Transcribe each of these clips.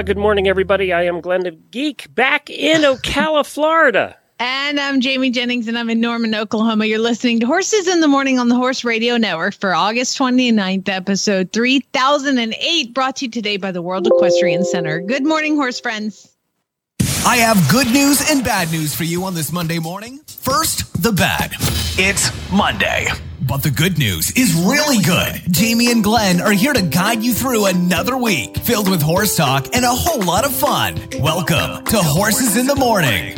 Well, good morning, everybody. I am Glenn the Geek back in Ocala, Florida. And I'm Jamie Jennings, and I'm in Norman, Oklahoma. You're listening to Horses in the Morning on the Horse Radio Network for August 29th, episode 3008, brought to you today by the World Equestrian Center. Good morning, horse friends. I have good news and bad news for you on this Monday morning. First, the bad. It's Monday. But the good news is really good. Jamie and Glenn are here to guide you through another week filled with horse talk and a whole lot of fun. Welcome to Horses in the Morning.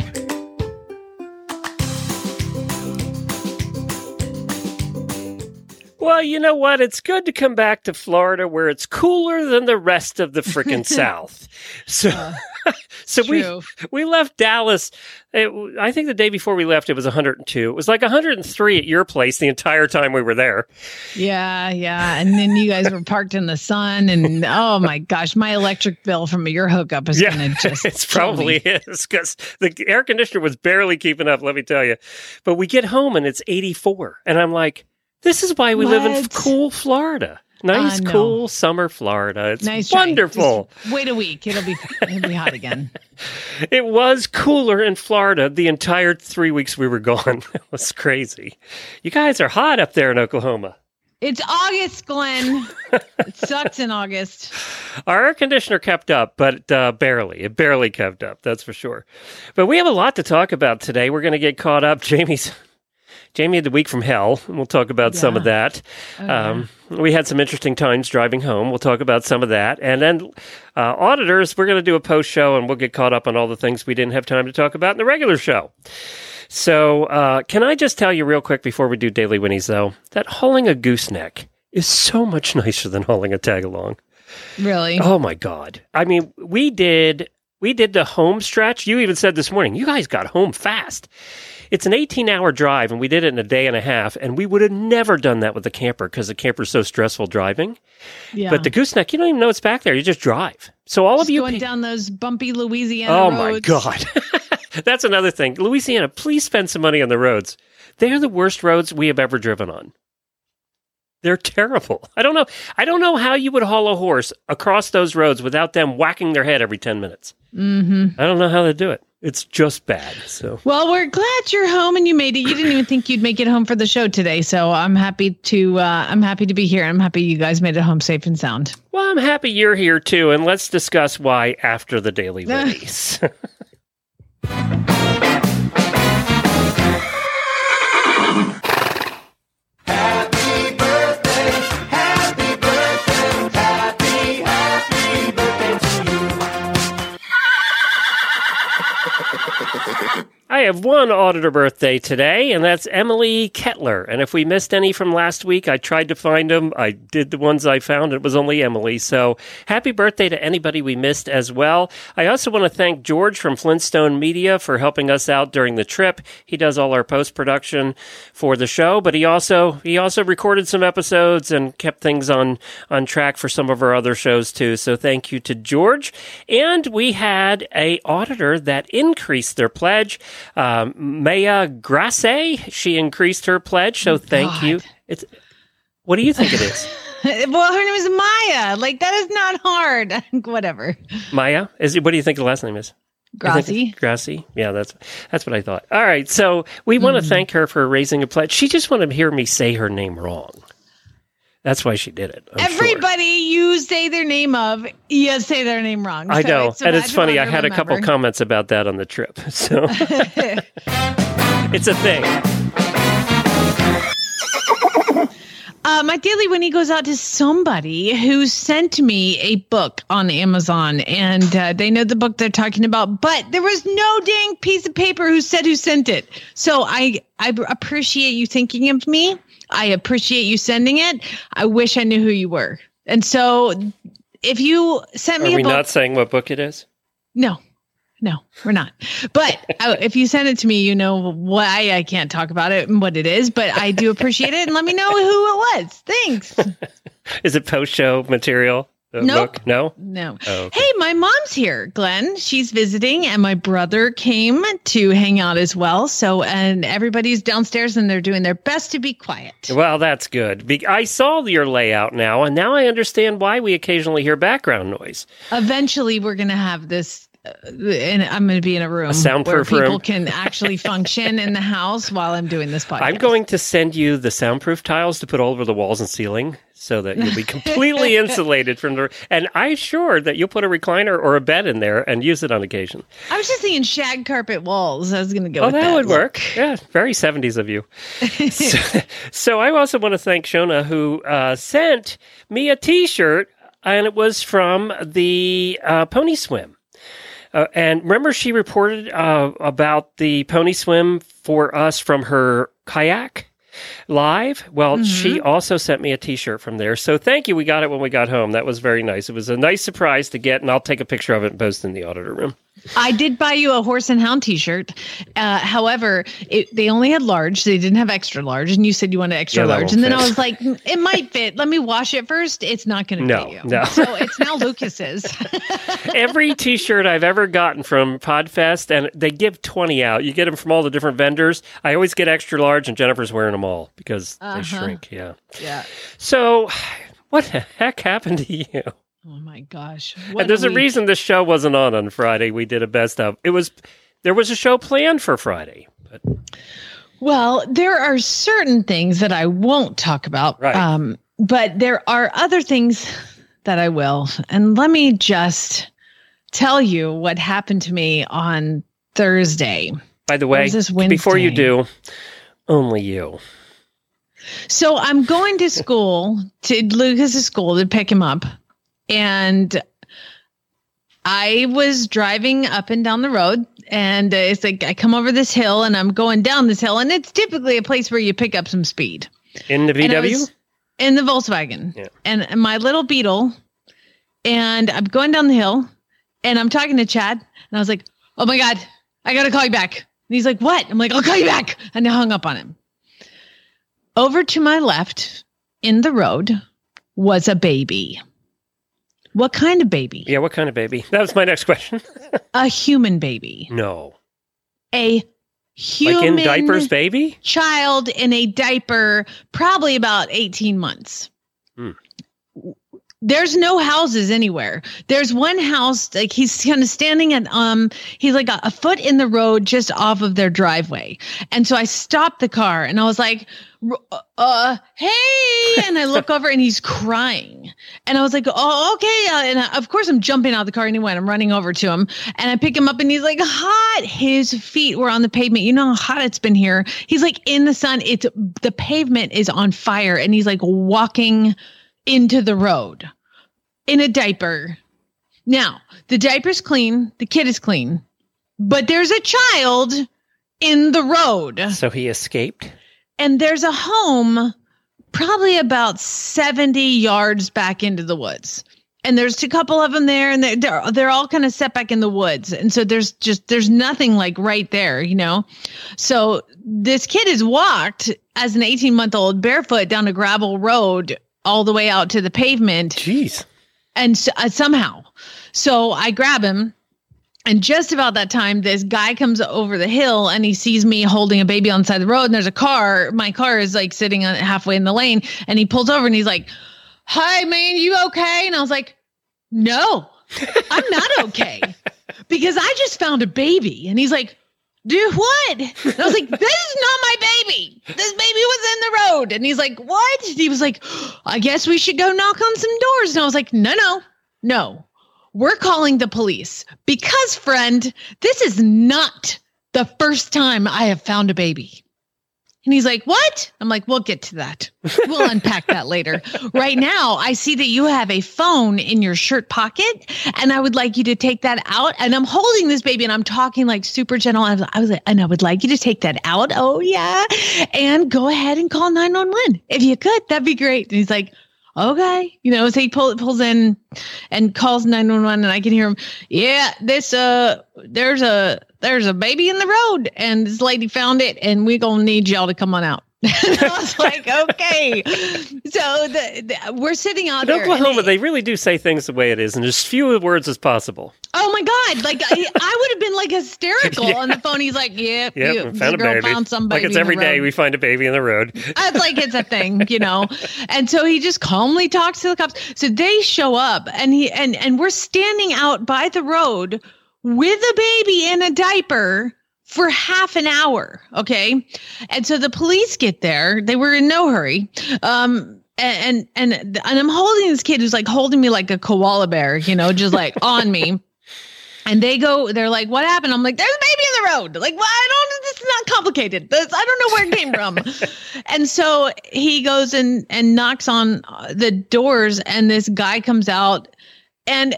Well, you know what? It's good to come back to Florida where it's cooler than the rest of the freaking South. So, uh, so we we left Dallas. It, I think the day before we left, it was 102. It was like 103 at your place the entire time we were there. Yeah, yeah. And then you guys were parked in the sun, and oh my gosh, my electric bill from your hookup is Yeah, going to just. it's probably me. is because the air conditioner was barely keeping up. Let me tell you. But we get home and it's 84, and I'm like, this is why we live in cool Florida. Nice, I know. cool summer Florida. It's Nice wonderful. Wait a week; it'll be it'll be hot again. It was cooler in Florida the entire three weeks we were gone. it was crazy. You guys are hot up there in Oklahoma. It's August, Glenn. it sucks in August. Our air conditioner kept up, but uh, barely. It barely kept up, that's for sure. But we have a lot to talk about today. We're going to get caught up. Jamie's. Jamie had the week from hell, and we'll talk about some of that. Um, we had some interesting times driving home. We'll talk about some of that. And then, uh, auditors, we're going to do a post show and we'll get caught up on all the things we didn't have time to talk about in the regular show. So, uh, can I just tell you real quick before we do Daily Winnies, though, that hauling a gooseneck is so much nicer than hauling a tag along. Really? Oh my god! I mean, we did we did the home stretch. You even said this morning, you guys got home fast. It's an 18 hour drive, and we did it in a day and a half. And we would have never done that with the camper because the camper's so stressful driving. yeah. But the gooseneck, you don't even know it's back there. You just drive. So all Just of you, going pe- down those bumpy Louisiana roads. oh roads. my god, that's another thing. Louisiana, please spend some money on the roads. They are the worst roads we have ever driven on. They're terrible. I don't know. I don't know how you would haul a horse across those roads without them whacking their head every ten minutes. Mm-hmm. I don't know how they do it. It's just bad. So Well, we're glad you're home and you made it. You didn't even think you'd make it home for the show today, so I'm happy to. Uh, I'm happy to be here. I'm happy you guys made it home safe and sound. well, I'm happy you're here too, and let's discuss why after the daily release. I have one auditor birthday today, and that's Emily Kettler. And if we missed any from last week, I tried to find them. I did the ones I found. It was only Emily. So happy birthday to anybody we missed as well. I also want to thank George from Flintstone Media for helping us out during the trip. He does all our post production for the show, but he also he also recorded some episodes and kept things on on track for some of our other shows too. So thank you to George. And we had a auditor that increased their pledge. Um, Maya Grace, she increased her pledge. So thank God. you. It's what do you think it is? well, her name is Maya. Like that is not hard. Whatever. Maya? Is what do you think the last name is? Grassy. Grassy. Yeah, that's that's what I thought. All right, so we want to thank her for raising a pledge. She just wanted to hear me say her name wrong. That's why she did it. I'm sure. Everybody you say their name of, you say their name wrong. I So know, it's and it's funny. I had a couple comments about that on the trip, so it's a thing. Uh, my daily Winnie goes out to somebody who sent me a book on Amazon, and uh, they know the book they're talking about, but there was no dang piece of paper who said who sent it. So I I appreciate you thinking of me. I appreciate you sending it. I wish I knew who you were. And so, if you sent me Are we a book, not saying what book it is? no, No, we're not. But uh, if you send it to me, you know why I can't talk about it and what it is. But I do appreciate it, and let me know who it was. Thanks. Is it post show material? The Nope. book? No. No. Oh, okay. Hey, my mom's here, Glenn. She's visiting, and my brother came to hang out as well. So, and everybody's downstairs, and they're doing their best to be quiet. Well, that's good. Be- I saw your layout now, and now I understand why we occasionally hear background noise. Eventually, we're going to have this. And I'm going to be in a room soundproof where people room. can actually function in the house while I'm doing this podcast. I'm going to send you the soundproof tiles to put all over the walls and ceiling so that you'll be completely insulated from the. And I'm sure that you'll put a recliner or a bed in there and use it on occasion. I was just thinking shag carpet walls. I was going to go. Oh, with that, that would work. Yeah, very 70s of you. so, so I also want to thank Shona who uh, sent me a T-shirt, and it was from the uh, Pony Swim. Uh, and remember, she reported uh, about the Pony Swim for us from her kayak live. Well, she also sent me a T-shirt from there. So thank you. We got it when we got home. That was very nice. It was a nice surprise to get, and I'll take a picture of it and post in the auditor room. I did buy you a horse and hound T-shirt. Uh, however, it, they only had large. They didn't have extra large, and you said you wanted extra Yeah, large. And then fit. I was like, "Mm, it might fit. Let me wash it first. It's not going to No, fit you. no. So it's now Lucas's. every t-shirt I've ever gotten from Podfest, and they give 20 out. You get them from all the different vendors. I always get extra large, and Jennifer's wearing them all because they shrink. Yeah. yeah. So, what the heck happened to you? Oh my gosh. and there's a, reason this show wasn't on on Friday. We did a best of. It was there was a show planned for Friday, but Well, there are certain things that I won't talk about. Right. Um, but there are other things that I will. And let me just tell you what happened to me on Thursday. by the way, this before you do, only you. So I'm going to school to Lucas's school to pick him up. And I was driving up and down the road and it's like I come over this hill and I'm going down this hill and it's typically a place where you pick up some speed. In the VW? in the Volkswagen. Yeah. And my little Beetle and I'm going down the hill and I'm talking to Chad and I was like, "Oh my god, I got to call you back." And he's like, "What?" I'm like, "I'll call you back." And I hung up on him. Over to my left in the road was a baby. What kind of baby? yeah, what kind of baby? That was my next question. A human baby. no. A human Like in diapers, baby? child in a diaper, probably about 18 months. Hmm. There's no houses anywhere. There's one house, like he's kind of standing at, um, he's like a, a foot in the road just off of their driveway. And so I stopped the car and I was like, uh, hey. And I look over and he's crying. And I was like, oh, okay. And I, of course, I'm jumping out of the car anyway. I'm running over to him and I pick him up and he's like, hot. His feet were on the pavement. You know how hot it's been here. He's like in the sun. It's the pavement is on fire and he's like walking into the road in a diaper. Now, the diaper's clean, the kid is clean, but there's a child in the road So he escaped? And there's a home probably about 70 yards back into the woods. And there's a couple of them there and they're, they're, they're all kind of set back in the woods. And so there's just there's nothing like right there you know? So this kid has walked as an 18 month old barefoot down a gravel road all the way out to the pavement. Jeez. and uh, somehow. So i grab him and just about that time this guy comes over the hill and he sees me holding a baby on the side of the road and there's a car my car is like sitting on halfway in the lane and he pulls over and he's like hi man you okay and i was like no i'm not okay because i just found a baby and he's like Dude, what? And I was like, this is not my baby. This baby was in the road. And he's like, what? And he was like, I guess we should go knock on some doors. And I was like, no, no, no. We're calling the police because, friend, this is not the first time I have found a baby. And he's like, What? I'm like, We'll get to that. We'll unpack that later. Right now, I see that you have a phone in your shirt pocket, and I would like you to take that out. And I'm holding this baby and I'm talking like super gentle. I was, I like, And I would like you to take that out. Oh, yeah. And go ahead and call 911. If you could, that'd be great. And he's like, okay. You know, so he pull, pulls in and calls 911 and I can hear him. Yeah, this, uh, there's a, there's a baby in the road and this lady found it and we're going to need y'all to come on out. and I was like, okay. So the, the, we're sitting out In there. Oklahoma, it- they really do say things the way it is, and as few words as possible. Oh my god! Like I, I would have been like hysterical Yeah. on the phone. He's like, "Yeah, Yep, you, found a girl baby. found some like it's every day road." we find a baby in the road. I was like, it's a thing, you know. And so he just calmly talks to the cops. So they show up, and he and and we're standing out by the road with a baby in a diaper for half an hour. Okay, and so the police get there. They were in no hurry. Um. And and and I'm holding this kid who's like holding me like a koala bear, you know, just like on me. And they go, they're like, what happened? I'm like, there's a baby in the road. Like, well, I don't, this is not complicated. This, I don't know where it came from. and so he goes and, and knocks on uh, the doors and this guy comes out and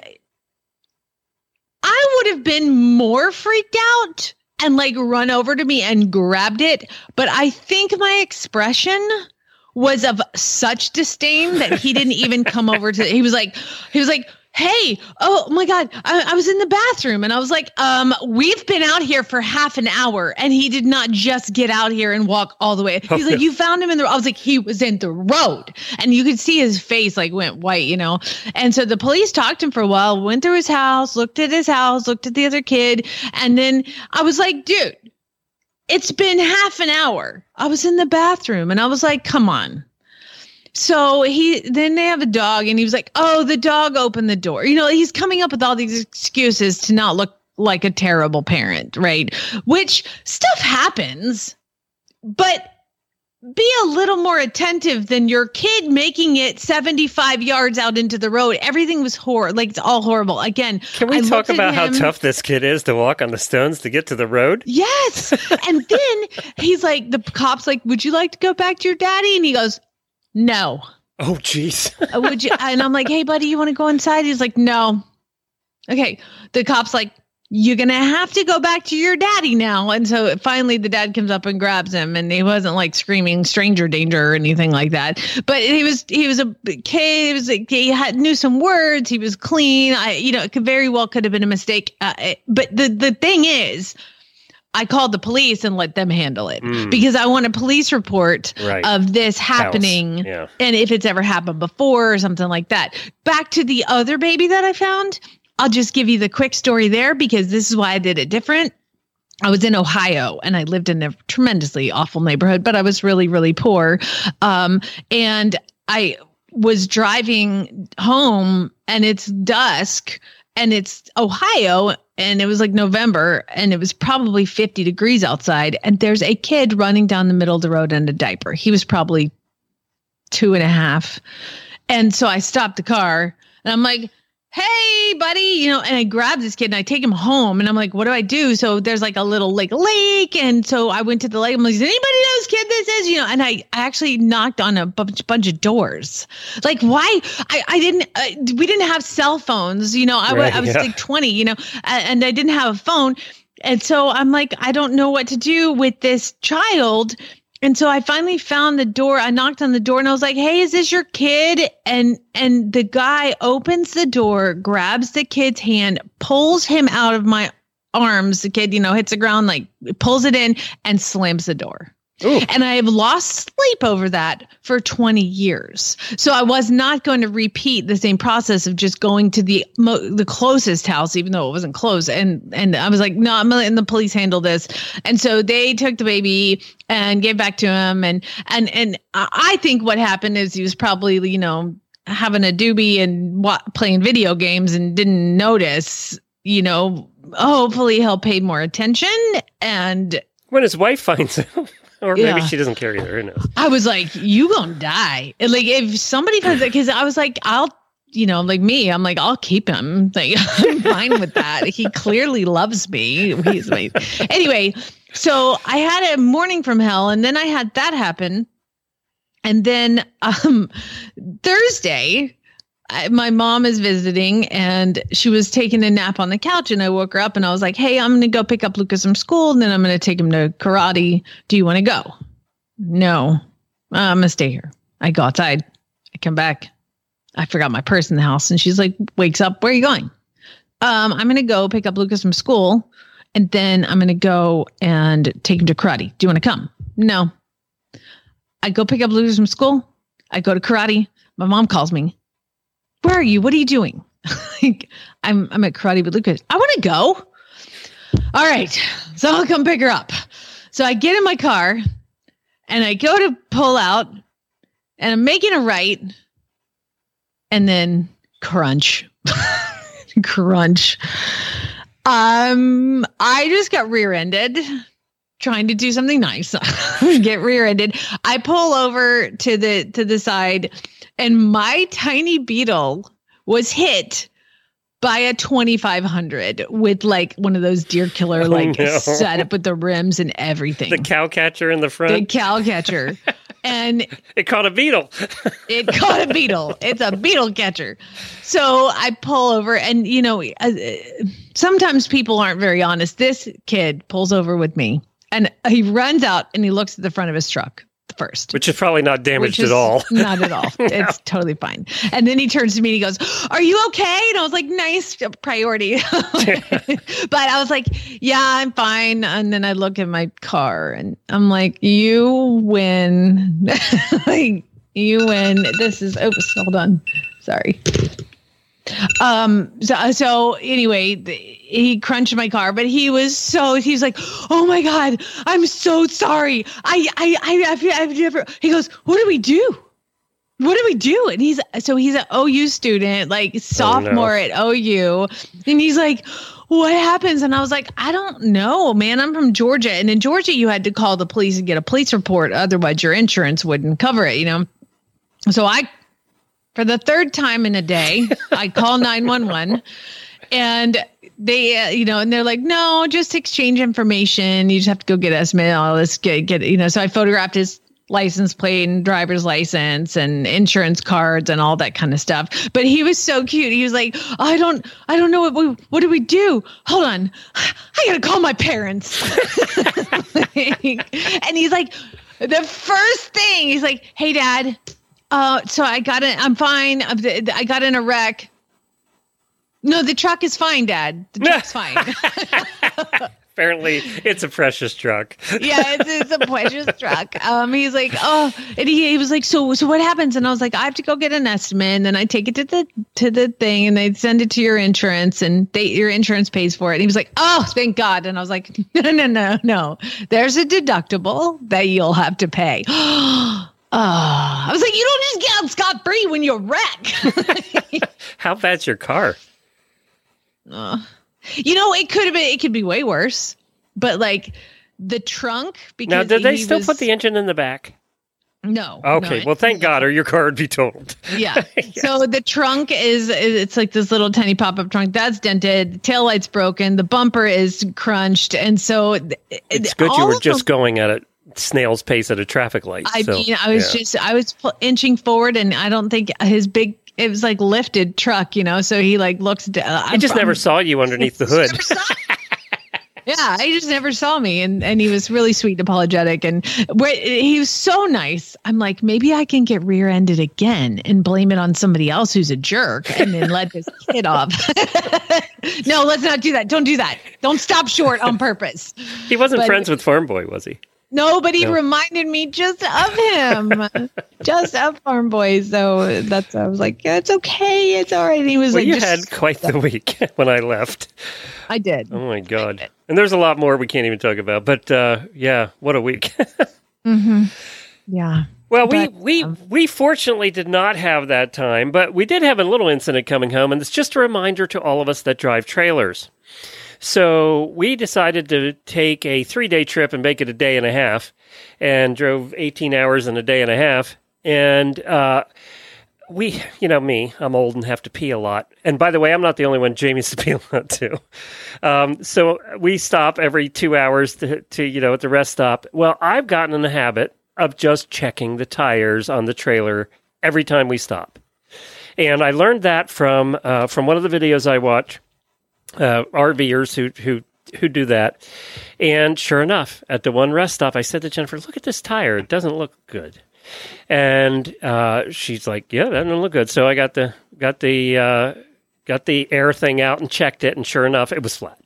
I would have been more freaked out and like run over to me and grabbed it. But I think my expression was of such disdain that he didn't even come over to, he was like, he was like, Hey, oh my God, I, I was in the bathroom and I was like, um, we've been out here for half an hour and he did not just get out here and walk all the way. He's like, You found him in the, I was like, He was in the road. And you could see his face like went white, you know? And so the police talked to him for a while, went through his house, looked at his house, looked at the other kid. And then I was like, Dude, it's been half an hour. I was in the bathroom and I was like, come on. So he then they have a dog and he was like, "Oh, the dog opened the door." You know, he's coming up with all these excuses to not look like a terrible parent, right? Which stuff happens. But be a little more attentive than your kid making it 75 yards out into the road. Everything was horrible. Like it's all horrible. Again, Can we I talk about how tough this kid is to walk on the stones to get to the road? Yes. and then he's like, the cop's like, would you like to go back to your daddy? And he goes, no. Oh, jeez. Uh, Would you? And I'm like, hey, buddy, you want to go inside? He's like, no. Okay. The cop's like, you're going to have to go back to your daddy now. And so finally the dad comes up and grabs him and he wasn't like screaming stranger danger or anything like that. But he was, he was a kid. He was he had, knew some words. He was clean. I, you know, it could very well could have been a mistake. Uh, but the, the thing is, I called the police and let them handle it Mm. because I want a police report Right. of this happening Yeah. and if it's ever happened before or something like that. Back to the other baby that I found, I'll just give you the quick story there because this is why I did it different. I was in Ohio and I lived in a tremendously awful neighborhood, but I was really, really poor. Um, and I was driving home and it's dusk and it's Ohio and it was like November and it was probably 50 degrees outside. And there's a kid running down the middle of the road in a diaper. He was probably two and a half. And so I stopped the car and I'm like, hey, buddy, you know, and I grab this kid and I take him home and I'm like, what do I do? So there's like a little like lake. And so I went to the lake. I'm like, does anybody know whose kid this is? You know, and I, I actually knocked on a bunch, bunch of doors. Like, why? I, I didn't, uh, we didn't have cell phones. You know, I, Right, I was yeah. like 20, you know, and I didn't have a phone. And so I'm like, I don't know what to do with this child. And so I finally found the door. I knocked on the door and I was like, "Hey, is this your kid?" And and the guy opens the door, grabs the kid's hand, pulls him out of my arms. The kid, you know, hits the ground, like pulls it in and slams the door. Ooh. And I have lost sleep over that for 20 years. So I was not going to repeat the same process of just going to the mo- the closest house, even though it wasn't close. And and I was like, no, I'm gonna the police handle this. And so they took the baby and gave back to him. And and and I I think what happened is he was probably you know having a doobie and wa- playing video games and didn't notice. You know, hopefully he'll pay more attention and When his wife finds him, or maybe Yeah. she doesn't care either. Who knows? I was like, you gonna die. Like if somebody finds it, because I was like, I'll, you know, like me, I'm like, I'll keep him. Like I'm fine with that. He clearly loves me. He's my anyway. So I had a morning from hell, and then I had that happen, and then um Thursday. I, my mom is visiting and she was taking a nap on the couch and I woke her up and I was like, Hey, I'm going to go pick up Lucas from school and then I'm going to take him to karate. Do you want to go? No, I'm gonna stay here. I go outside. I come back. I forgot my purse in the house. And she's like, wakes up, where are you going? Um, I'm going to go pick up Lucas from school and then I'm going to go and take him to karate. Do you want to come? No. I go pick up Lucas from school. I go to karate. My mom calls me. Where are you? What are you doing? like, I'm I'm at karate with Lucas. I want to go. All right. So I'll come pick her up. So I get in my car and I go to pull out and I'm making a right and then crunch. crunch. Um I just got rear-ended trying to do something nice. Get rear-ended. I pull over to the to the side and my tiny beetle was hit by a 2500 with like one of those deer killer Oh, like no. setup with the rims and everything. The cow catcher in the front. the cow catcher. and it caught a beetle. it caught a beetle. It's a beetle catcher. So I pull over, and you know, uh, sometimes people aren't very honest. This kid pulls over with me, and he runs out and he looks at the front of his truck first. which is probably not damaged at all. Not at all. It's totally fine. And then he turns to me and he goes, Are you okay? And I was like, Nice priority. but I was like, Yeah, I'm fine. And then I look at my car and I'm like, You win. like, you win. This is, oh, oops, hold on. Sorry. Um. So, so anyway, he crunched my car, but he was so he was like, "Oh my god, I'm so sorry. I I I I've, I've never." He goes, "What do we do? What do we do?" And he's so he's an OU student, like sophomore at OU, and he's like. What happens? And I was like, I don't know, man. I'm from Georgia. And in Georgia, you had to call the police and get a police report. Otherwise, your insurance wouldn't cover it, you know? So I for the third time in a day i call 911 and they uh, you know and they're like no just exchange information. You just have to go get us mail. Let's get get you know. So i photographed his license plate and driver's license and insurance cards and all that kind of stuff. But he was so cute. He was like i don't i don't know what we, what do we do? Hold on. I gotta call my parents. And he's like the first thing he's like hey dad uh, so I got it. I'm fine. I got in a wreck. No, the truck is fine, Dad. The truck's fine. Apparently, it's a precious truck. yeah, it's, it's a precious truck. Um, he's like, oh, and he, he was like, so so what happens? And I was like, I have to go get an estimate, and then I take it to the to the thing, and they send it to your insurance, and they your insurance pays for it. And he was like, oh, thank God. And I was like, no, no, no, no. There's a deductible that you'll have to pay. Ah, I was like, you don't just get out scot free when you wreck. How bad's your car? You know, it could have been. It could be way worse. But like the trunk, because Now, did they still was- put the engine in the back? no? Okay, no, well, thank God, or your car would be totaled. yeah. So the trunk is it's like this little tiny pop up trunk that's dented. The tail light's broken. The bumper is crunched, and so It's good you were just them- going at a snail's pace at a traffic light. I so, mean, I was yeah. just I was inching forward, and I don't think his big. It was like lifted truck, you know. So he like looks. down. I uh, just never saw you underneath the hood. Yeah, he just never saw me, and and he was really sweet and apologetic, and he was so nice. I'm like, maybe I can get rear-ended again and blame it on somebody else who's a jerk, and then let this kid off. no, let's not do that. Don't do that. Don't stop short on purpose. He wasn't But- friends with Farm Boy, was he? No, but he No. reminded me just of him, just of Farm Boy. So that's I was like, yeah, it's okay, it's all right. And he was Well, like, you had quite the week when I left. I did. Oh my god! And there's a lot more we can't even talk about. But uh, yeah, what a week. Yeah. well, we But, we um, we fortunately did not have that time, but we did have a little incident coming home, and it's just a reminder to all of us that drive trailers. So we decided to take a three day trip and make it a day and a half, and drove 18 hours in a day and a half. And uh, we, you know, me, I'm old and have to pee a lot. And by the way, I'm not the only one. Jamie's to pee a lot too. Um, so we stop every two hours to, to, you know, at the rest stop. Well, I've gotten in the habit of just checking the tires on the trailer every time we stop. And I learned that from uh, from one of the videos I watch, uh, RVers who who who do that. And sure enough, at the one rest stop, I said to Jennifer, "Look at this tire; it doesn't look good." And uh, she's like, "Yeah, that doesn't look good." So I got the got the uh, got the air thing out and checked it, and sure enough, it was flat.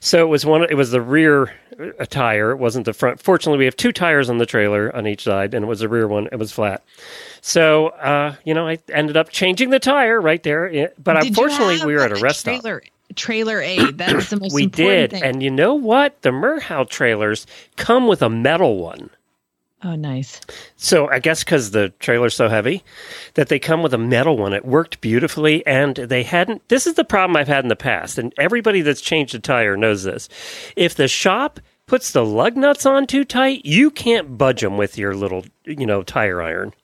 So it was one. It was the rear uh, tire. It wasn't the front. Fortunately, we have two tires on the trailer on each side, and it was the rear one. It was flat. So uh, you know, I ended up changing the tire right there. But Did unfortunately, we were at a a rest stop. Trailer, aid. That is the most We important did, thing. and you know what? The Merhow trailers come with a metal one. oh, nice. So I guess because the trailer's so heavy that they come with a metal one. It worked beautifully, and they hadn't. This is the problem I've had in the past, and everybody that's changed a tire knows this. If the shop puts the lug nuts on too tight, you can't budge them with your little, you know, tire iron.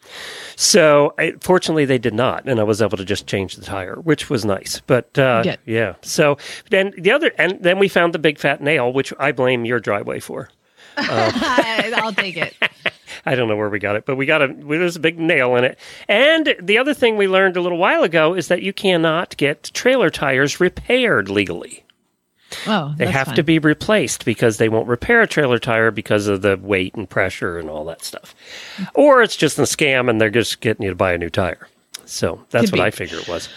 So I, fortunately, they did not, and I was able to just change the tire, which was nice. But uh, Good. yeah, so then the other, and then we found the big fat nail, which I blame your driveway for. I'll take it. I don't know where we got it, but we got a there's a big nail in it. And the other thing we learned a little while ago is that you cannot get trailer tires repaired legally. Oh, They have fine. to be replaced because they won't repair a trailer tire because of the weight and pressure and all that stuff. Or it's just a scam and they're just getting you to buy a new tire. So that's Could what be. I figure it was.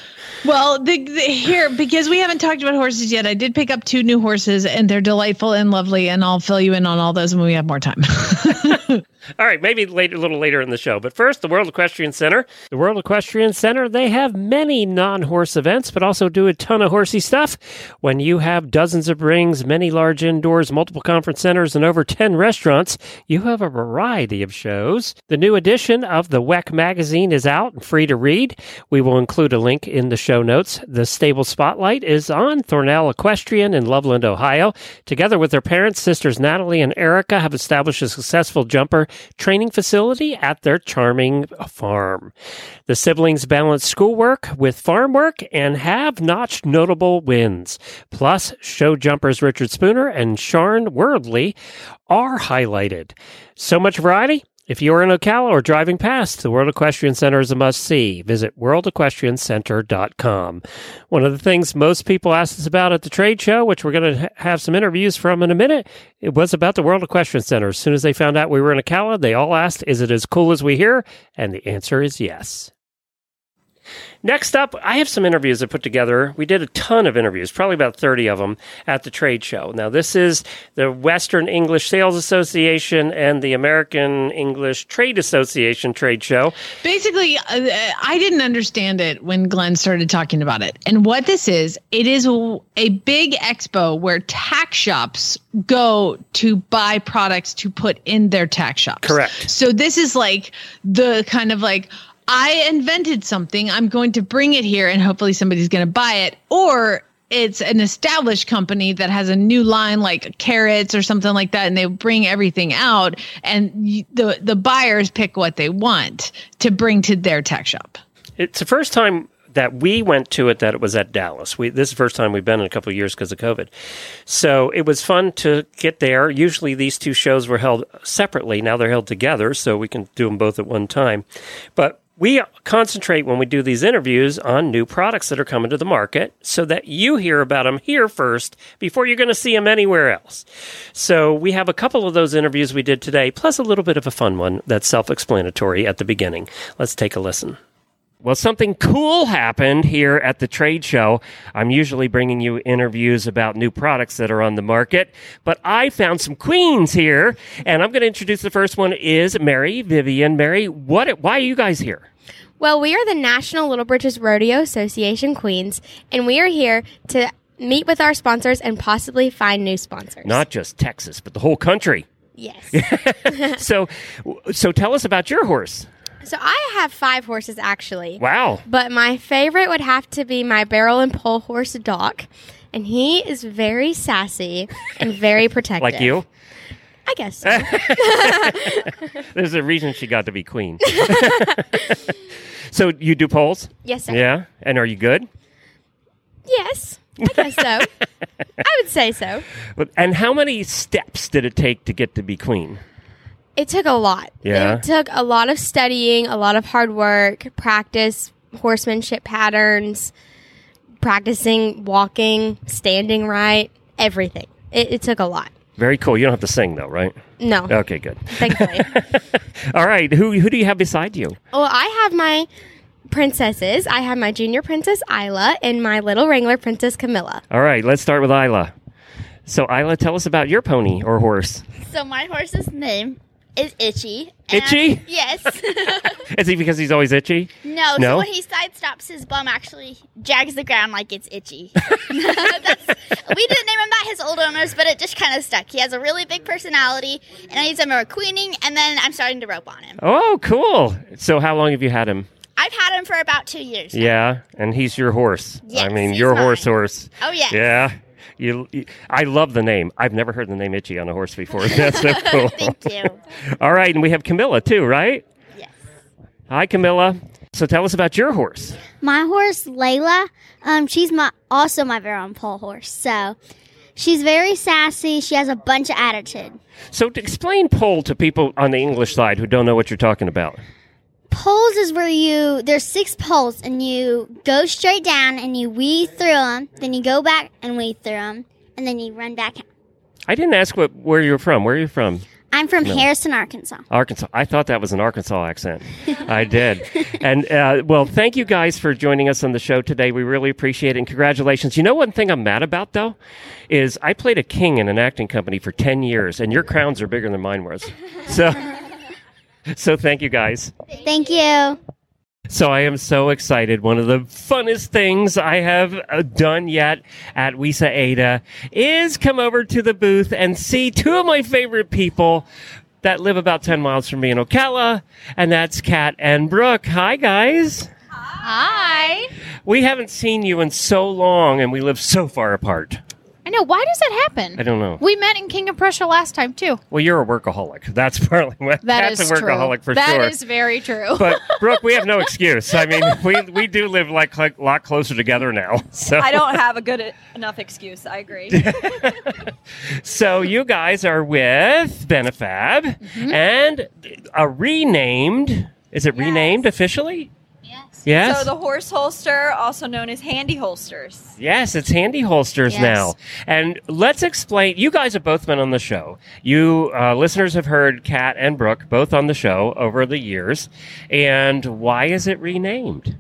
Well, the, the, here because we haven't talked about horses yet, I did pick up two new horses, and they're delightful and lovely. And I'll fill you in on all those when we have more time. All right, maybe later, a little later in the show. But first, the World Equestrian Center. The World Equestrian Center, they have many non horse events, but also do a ton of horsey stuff. When you have dozens of rings, many large indoors, multiple conference centers, and over 10 restaurants, you have a variety of shows. The new edition of the WEC magazine is out and free to read. We will include a link in the show notes. The Stable Spotlight is on Thornell Equestrian in Loveland, Ohio. Together with their parents, sisters Natalie and Erica have established a successful jumper training facility at their charming farm. The siblings balance schoolwork with farm work and have notched notable wins. Plus, show jumpers Richard Spooner and Sharn Wordley are highlighted. So much variety. If you are in Ocala or driving past, the World Equestrian Center is a must see. Visit worldequestriancenter.com. One of the things most people asked us about at the trade show, which we're going to have some interviews from in a minute, it was about the World Equestrian Center. As soon as they found out we were in Ocala, they all asked, Is it as cool as we hear? And the answer is yes. Next up, I have some interviews I put together. We did a ton of interviews, probably about 30 of them, at the trade show. Now, this is the Western English Sales Association and the American English Trade Association trade show. Basically, uh, I didn't understand it when Glenn started talking about it. And what this is, it is a, a big expo where tack shops go to buy products to put in their tack shops. Correct. So this is like the kind of like I invented something, I'm going to bring it here and hopefully somebody's going to buy it or it's an established company that has a new line like carrots or something like that and they bring everything out and the the buyers pick what they want to bring to their tack shop. It's the first time that we went to it that it was at Dallas. We, this is the first time we've been in a couple of years because of COVID. So it was fun to get there. Usually these two shows were held separately. Now they're held together, so we can do them both at one time. But we concentrate when we do these interviews on new products that are coming to the market so that you hear about them here first before you're going to see them anywhere else. So we have a couple of those interviews we did today, plus a little bit of a fun one that's self explanatory at the beginning. Let's take a listen. Well, something cool happened here at the trade show. I'm usually bringing you interviews about new products that are on the market, but I found some queens here, and I'm going to introduce the first one is Mary Vivian. Mary, what? Why are you guys here? Well, we are the National Little Britches Rodeo Association Queens, and we are here to meet with our sponsors and possibly find new sponsors. Not just Texas, but the whole country. yes. So, so tell us about your horse. So I have five horses actually. Wow. But my favorite would have to be my barrel and pole horse Doc, and he is very sassy and very protective. Like you? I guess. So. There's a reason she got to be queen. so you do poles? yes, sir. Yeah. And are you good? Yes, I guess so. I would say so. But- And how many steps did it take to get to be queen? It took a lot. Yeah. It took a lot of studying, a lot of hard work, practice horsemanship patterns, practicing walking, standing right, everything. It, it took a lot. Very cool. You don't have to sing though, right? No, Okay, good. thankfully. All right. Who who do you have beside you? well, I have my princesses. I have my junior princess Isla and my little wrangler princess Camilla. All right. Let's start with Isla. So Isla, tell us about your pony or horse. So my horse's name is Itchy. Itchy? Yes. Is he because he's always itchy? no, No? so when he sidesteps, his bum actually jags the ground like it's itchy. That's, we didn't name him that, his old owners, but it just kind of stuck. He has a really big personality, and I use him for queening, and then I'm starting to rope on him. Oh, cool. So how long have you had him? I've had him for about two years. now. Yeah, and he's your horse. I mean, he's your horse mine. horse. Oh, yes. Yeah. You, you- I love the name. I've never heard the name Itchy on a horse before. That's so cool. Thank you. All right, and we have Camilla too, right? Yes. Hi, Camilla. So tell us about your horse. My horse, Layla, um, she's my also my very own pole horse. So she's very sassy. She has a bunch of attitude. So to explain pole to people on the English side who don't know what you're talking about. Poles is where you there's six poles and you go straight down and you weave through them. Then you go back and weave through them, and then you run back. I didn't ask what where you're from. Where are you from? I'm from Harrison, Arkansas. Arkansas. I thought that was an Arkansas accent. I did. And uh, well, thank you guys for joining us on the show today. We really appreciate it. And congratulations. You know, one thing I'm mad about though is I played a king in an acting company for 10 years, and your crowns are bigger than mine was. So, so thank you guys. Thank you. So I am so excited. One of the funnest things I have uh, done yet at WESA AETA is come over to the booth and see two of my favorite people that live about 10 miles from me in Ocala, and that's Kat and Brooke. Hi, guys. Hi. We haven't seen you in so long, and we live so far apart. I know. Why does that happen? I don't know. We met in King of Prussia last time too. Well, you're a workaholic. That's partly what That Kat's is a workaholic true. for That sure. That is very true. but Brooke, we have no excuse. I mean, we we do live like a lot closer together now. So I don't have a good enough excuse. I agree. So you guys are with Benefab Mm-hmm. and a renamed. Is it renamed officially? Yes. Yes. So the horse holster, also known as handy holsters. Yes, it's Handy Holsters Yes. now. And let's explain. You guys have both been on the show. You uh, listeners have heard Kat and Brooke both on the show over the years. And why is it renamed?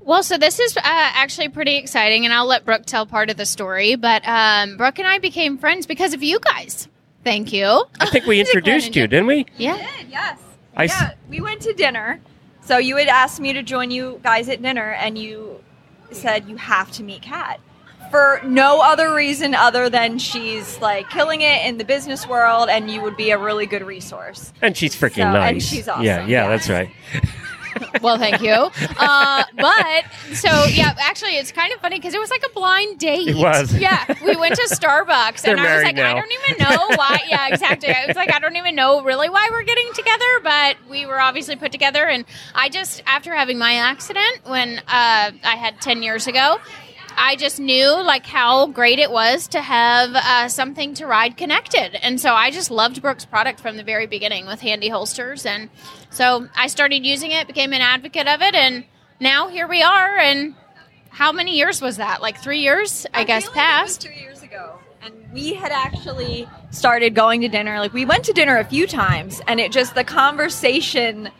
Well, so this is uh, actually pretty exciting, and I'll let Brooke tell part of the story. But um, Brooke and I became friends because of you guys. Thank you. I think we introduced you, didn't we? Yeah. Yes. I s- yeah, we went to dinner. So you had asked me to join you guys at dinner, and you said you have to meet Kat for no other reason other than she's like killing it in the business world, and you would be a really good resource. And she's freaking So- nice. and she's awesome, Yeah, yeah, yeah. that's right. well, thank you. Uh, but so yeah, actually, it's kind of funny because it was like a blind date. It was. Yeah, we went to Starbucks, and I was like, married I don't even know why. Yeah, exactly. I was like, I don't even know really why we're getting together, but we were obviously put together. And I just, after having my accident when uh, I had ten years ago. I just knew like how great it was to have uh, something to ride connected, and so I just loved Brooks' product from the very beginning with handy holsters, and so I started using it, became an advocate of it, and now here we are. And how many years was that? Like three years, I, guess, feel like past. two years ago, and we had actually started going to dinner. Like we went to dinner a few times, and it just the conversation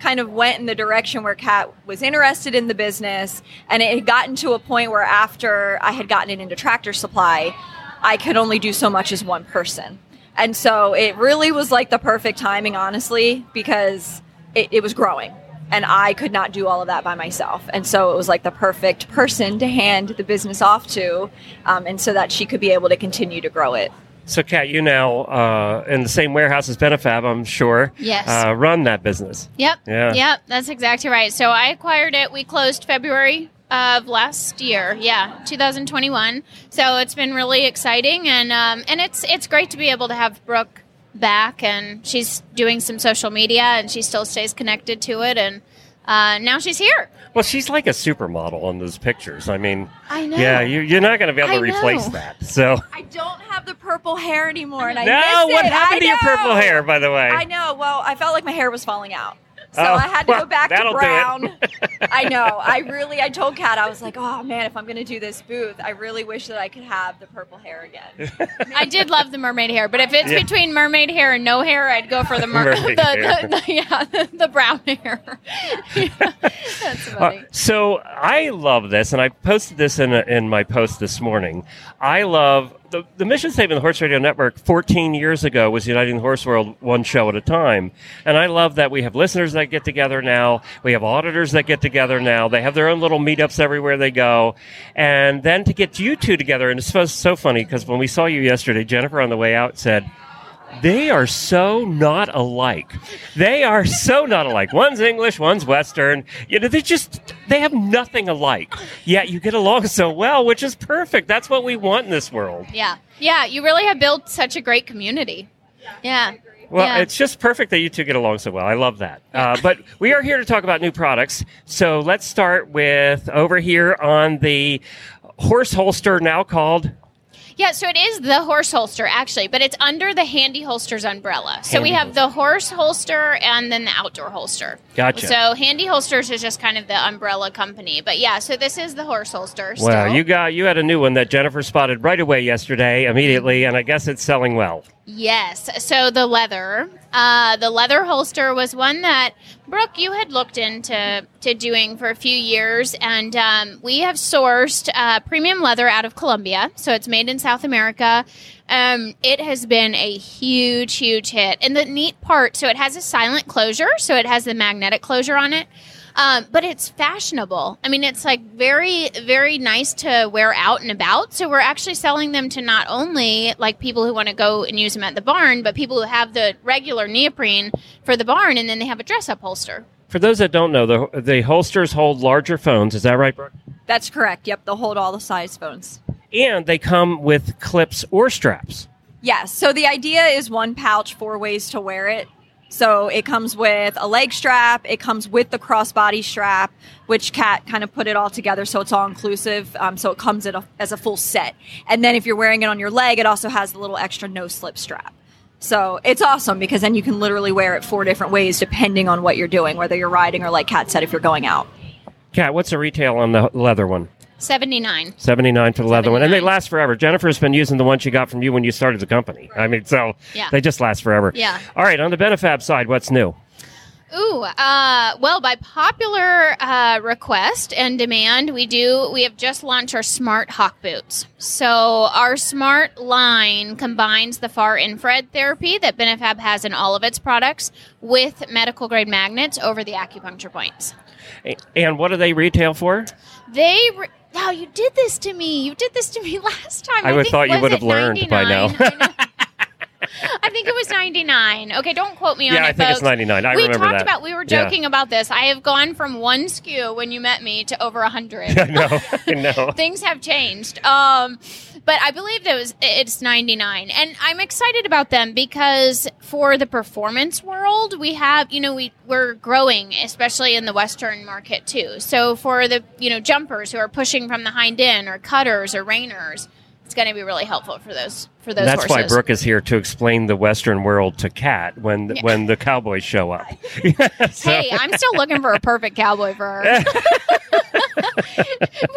kind of went in the direction where Kat was interested in the business, and it had gotten to a point where after I had gotten it into Tractor Supply, I could only do so much as one person. And so it really was like the perfect timing, honestly, because it, it was growing. And I could not do all of that by myself. And so it was like the perfect person to hand the business off to, um, and so that she could be able to continue to grow it. So, Kat, you now uh, in the same warehouse as Benefab, I'm sure. Yes. Uh, run that business. Yep. Yeah. Yep. That's exactly right. So I acquired it. We closed February of last year. Yeah, 2021. So it's been really exciting, and um, and it's it's great to be able to have Brooke back, and she's doing some social media, and she still stays connected to it, and uh, now she's here. Well, she's like a supermodel on those pictures. I mean, I know. yeah, you, you're not going to be able to know. replace that. So, I don't have the purple hair anymore, and I no, what it. happened I to your purple hair, by the way? I know. Well, I felt like my hair was falling out. So Oh, I had to well, go back to that'll do it. brown. I know. I really, I told Kat, I was like, oh man, if I'm going to do this booth, I really wish that I could have the purple hair again. I did love the mermaid hair, but if it's Yeah. between mermaid hair and no hair, I'd go for the mer- the, Mermaid the, the yeah the, the brown hair. That's Uh, funny. so I love this, and I posted this in a, in my post this morning. I love the, the mission statement of the Horse Radio Network 14 years ago was uniting the horse world one show at a time. And I love that we have listeners that get together now. We have auditors that get together now. They have their own little meetups everywhere they go. And then to get you two together, and it's so, so funny because when we saw you yesterday, Jennifer on the way out said, they are so not alike. They are so not alike. One's English, one's Western. You know, they just they have nothing alike. Yet you get along so well, which is perfect. That's what we want in this world. Yeah, yeah. You really have built such a great community. Yeah. Well, yeah. it's just perfect that you two get along so well. I love that. Uh, but we are here to talk about new products. So let's start with over here on the horse holster, now called Yeah, so it is the horse holster actually, but it's under the Handy Holsters umbrella. So we Handy have the horse holster and then the outdoor holster. Gotcha. So Handy Holsters is just kind of the umbrella company, but yeah, so this is the horse holster. Well, still. you got you had a new one that Jennifer spotted right away yesterday, immediately, and I guess it's selling well. Yes. So the leather, uh, the leather holster was one that Brooke you had looked into to doing for a few years, and um, we have sourced uh, premium leather out of Colombia. So it's made in South America. Um, it has been a huge, huge hit. And the neat part, so it has a silent closure, so it has the magnetic closure on it. Um, but it's fashionable. I mean, it's like very, very nice to wear out and about. So we're actually selling them to not only like people who want to go and use them at the barn, but people who have the regular neoprene for the barn, and then they have a dress up holster. For those that don't know, the the holsters hold larger phones. Is that right, Brooke? That's correct. Yep, they'll hold all the size phones. And they come with clips or straps. Yes. So the idea is one pouch, four ways to wear it. So it comes with a leg strap. It comes with the crossbody strap, which Kat kind of put it all together so it's all inclusive. Um, so it comes a, as a full set. And then if you're wearing it on your leg, it also has the little extra no slip strap. So it's awesome because then you can literally wear it four different ways depending on what you're doing, whether you're riding or like Kat said, if you're going out. Kat, what's the retail on the leather one? 79. 79 for the leather one. And they last forever. Jennifer's been using the one she got from you when you started the company. I mean, so Yeah. they just last forever. Yeah. All right, on the Benefab side, what's new? Ooh, uh, well, by popular uh, request and demand, we do. We have just launched our smart hock boots. So our smart line combines the far infrared therapy that Benefab has in all of its products with medical grade magnets over the acupuncture points. And what do they retail for? They. Oh, you did this to me. You did this to me last time. I would think- thought you would have learned by now. I think it was 99. Okay, don't quote me on Yeah, it. I think it's 99. I we remember talked that. about, we were Yeah. joking about this. I have gone from one SKU when you met me to over 100. I know. I know. Things have changed. Um, but I believe it was it's 99 and I'm excited about them because for the performance world we have you know we we're growing especially in the western market too. So for the you know jumpers who are pushing from the hind end or cutters or reiners it's going to be really helpful for those for those That's why. Brooke is here to explain the Western world to Kat when Yeah. when the cowboys show up. So- Hey, I'm still looking for a perfect cowboy for her.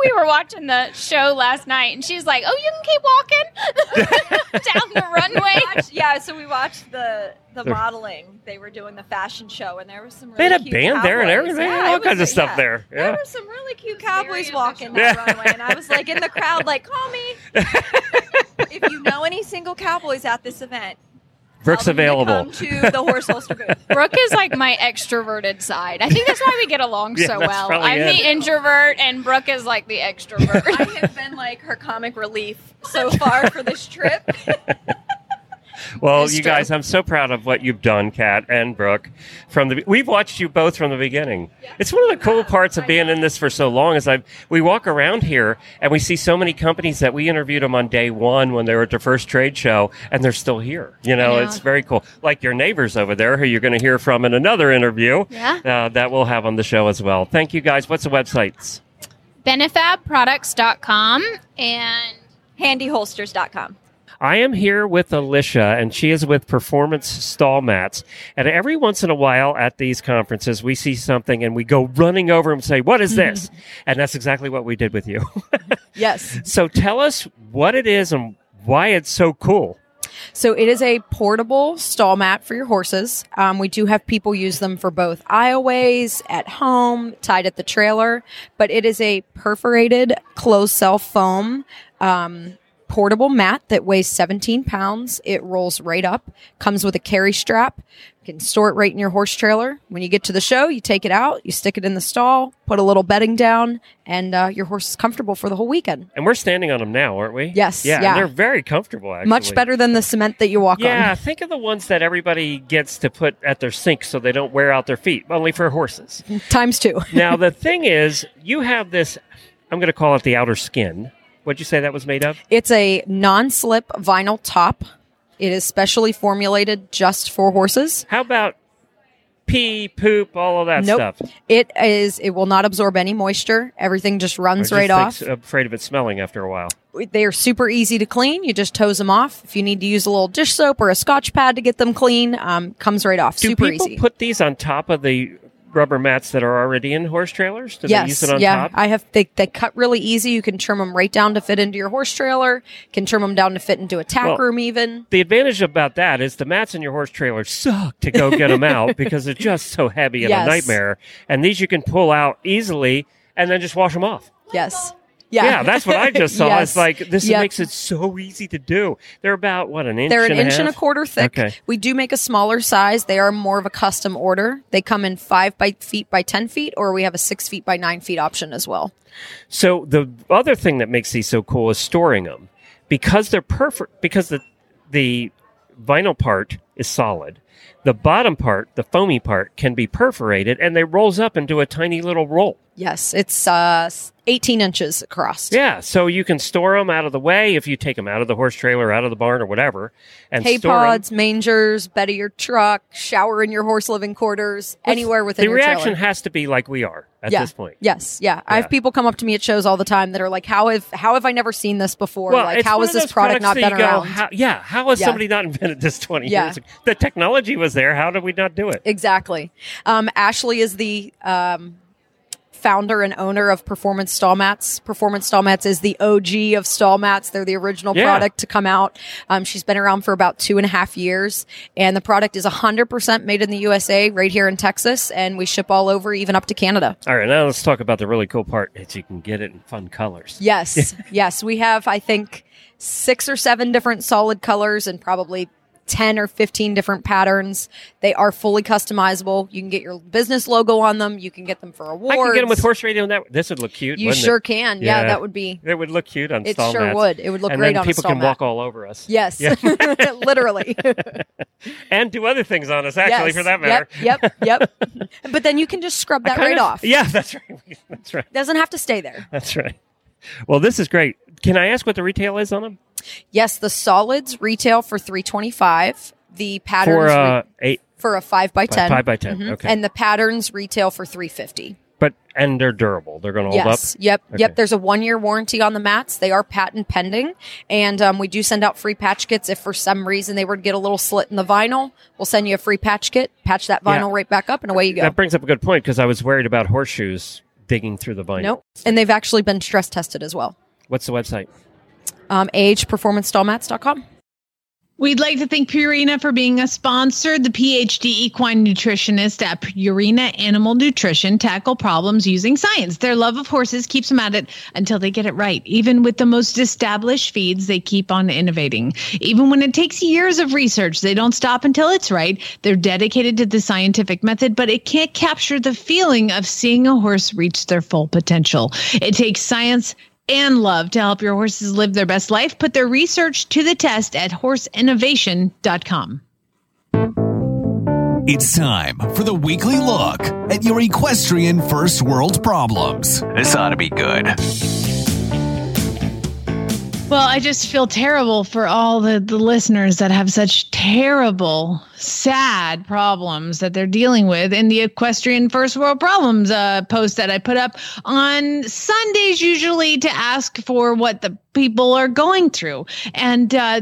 we were watching the show last night, and she's like, "Oh, you can keep walking down the runway." Watched- yeah, so we watched the the They're- modeling. They were doing the fashion show, and there was some. Really They had a cute band there and everything, Yeah, all kinds was- of stuff yeah. there. There Yeah. were some really cute cowboys walking that runway, and I was like in the crowd, like, "Call me if you know any single cowboys at this event." Brooke's tell to available. Come to the horse holster booth. Brooke is like my extroverted side. I think that's why we get along Yeah, so well. I'm it. the introvert, and Brooke is like the extrovert. I have been like her comic relief so far for this trip. Well, It's you true. guys, I'm so proud of what you've done, Kat and Brooke. From the we've watched you both from the beginning. It's one of the cool parts of being in this for so long. Is I we walk around here and we see so many companies that we interviewed them on day one when they were at their first trade show, and they're still here. You know, know. it's very cool. Like your neighbors over there, who you're going to hear from in another interview. Yeah. uh, that we'll have on the show as well. Thank you, guys. What's the websites? Benefabproducts.com and Handyholsters.com. I am here with Alicia, and she is with Performance Stall Mats. And every once in a while at these conferences, we see something and we go running over and say, What is this? and that's exactly what we did with you. Yes. so tell us what it is and why it's so cool. So it is a portable stall mat for your horses. Um, we do have people use them for both aisleways, at home, tied at the trailer, but it is a perforated closed cell foam. Um, portable mat that weighs 17 pounds. It rolls right up, comes with a carry strap. You can store it right in your horse trailer. When you get to the show, you take it out, you stick it in the stall, put a little bedding down, and uh, your horse is comfortable for the whole weekend. And we're standing on them now, aren't we? Yes, Yeah, yeah. they're very comfortable, actually. Much better than the cement that you walk Yeah, on. Yeah. Think of the ones that everybody gets to put at their sink so they don't wear out their feet, only for horses. Times two. now, the thing is, you have this, I'm going to call it the outer skin. What'd you say that was made of? It's a non-slip vinyl top. It is specially formulated just for horses. How about pee, poop, all of that nope. stuff? It is. It will not absorb any moisture. Everything just runs just right off. afraid of it smelling after a while. They are super easy to clean. You just hose them off. If you need to use a little dish soap or a Scotch pad to get them clean, um, comes right off. Do super people easy. put these on top of the rubber mats that are already in horse trailers? Do yes, they use it on yeah. top? I have. They, they cut really easy. You can trim them right down to fit into your horse trailer. Can trim them down to fit into a tack Well, room even. The advantage about that is the mats in your horse trailer suck to go get them out because they're just so heavy and Yes. a nightmare. And these you can pull out easily and then just wash them off. Yes. Yeah. that's what I just saw. Yes. It's like this Yep. makes it so easy to do. They're about what an inch. They're an and inch and a quarter thick. Okay. We do make a smaller size. They are more of a custom order. They come in five by feet by ten feet, or we have a six feet by nine feet option as well. So the other thing that makes these so cool is storing them because they're perfect. Because the the vinyl part is solid. The bottom part, the foamy part, can be perforated, and they rolls up into a tiny little roll. Yes, it's uh, 18 inches across. Yeah, so you can store them out of the way if you take them out of the horse trailer, out of the barn, or whatever, and Hay pods, mangers, bed of your truck, shower in your horse living quarters, anywhere within The your reaction trailer. has to be like we are at yeah. this point. Yes, yeah. I have people come up to me at shows all the time that are like, "How have how have I never seen this before? Well, like, how has this product not been that you go, around?" How, yeah, how has Yeah. somebody not invented this 20 Yeah. years ago? The technology was there. How did we not do it? Exactly. Um, Ashley is the um, founder and owner of Performance Stall Mats. Performance Stall Mats is the OG of stall mats. They're the original Yeah. product to come out. Um, she's been around for about two and a half years, and the product is 100% made in the USA, right here in Texas, and we ship all over, even up to Canada. All right, now let's talk about the really cool part is you can get it in fun colors. Yes, yes, we have I think six or seven different solid colors and probably. 10 or 15 different patterns. They are fully customizable. You can get your business logo on them. You can get them for awards. I can get them with horse radio that. This would look cute. You sure it? can. Yeah, that would be- It would look cute on It sure mats. would. It would look and great on people can mat. walk all over us. Yes, Yeah. literally. and do other things on us, actually, Yes. for that matter. Yep, yep, yep. but then you can just scrub that right of- off. Yeah, that's right. That's right. Doesn't have to stay there. That's right. Well, this is great. Can I ask what the retail is on them? Yes, the solids retail for three twenty five. The patterns For re- uh, eight, for a five by ten. five by 10, Mhm. okay. And the patterns retail for three fifty. but and they're durable. They're going to hold Yes. up. Yep. Okay. Yep. There's a one year warranty on the mats. They are patent pending. And um, we do send out free patch kits. If for some reason they were to get a little slit in the vinyl, we'll send you a free patch kit, patch that vinyl Yeah. right back up, and away you go. That brings up a good point because I was worried about horseshoes digging through the vinyl. Nope. And they've actually been stress tested as well. What's the website? Um, ageperformancestallmats.com. We'd like to thank Purina for being a sponsor. The PhD equine nutritionist at Purina Animal Nutrition tackle problems using science. Their love of horses keeps them at it until they get it right. Even with the most established feeds, they keep on innovating. Even when it takes years of research, they don't stop until it's right. They're dedicated to the scientific method, but it can't capture the feeling of seeing a horse reach their full potential. It takes science and love to help your horses live their best life. Put their research to the test at horseinnovation.com. It's time for the weekly look at your equestrian first world problems. This ought to be good. Well, I just feel terrible for all the, the listeners that have such terrible, sad problems that they're dealing with in the Equestrian First World Problems uh, post that I put up on Sundays, usually to ask for what the people are going through. And uh,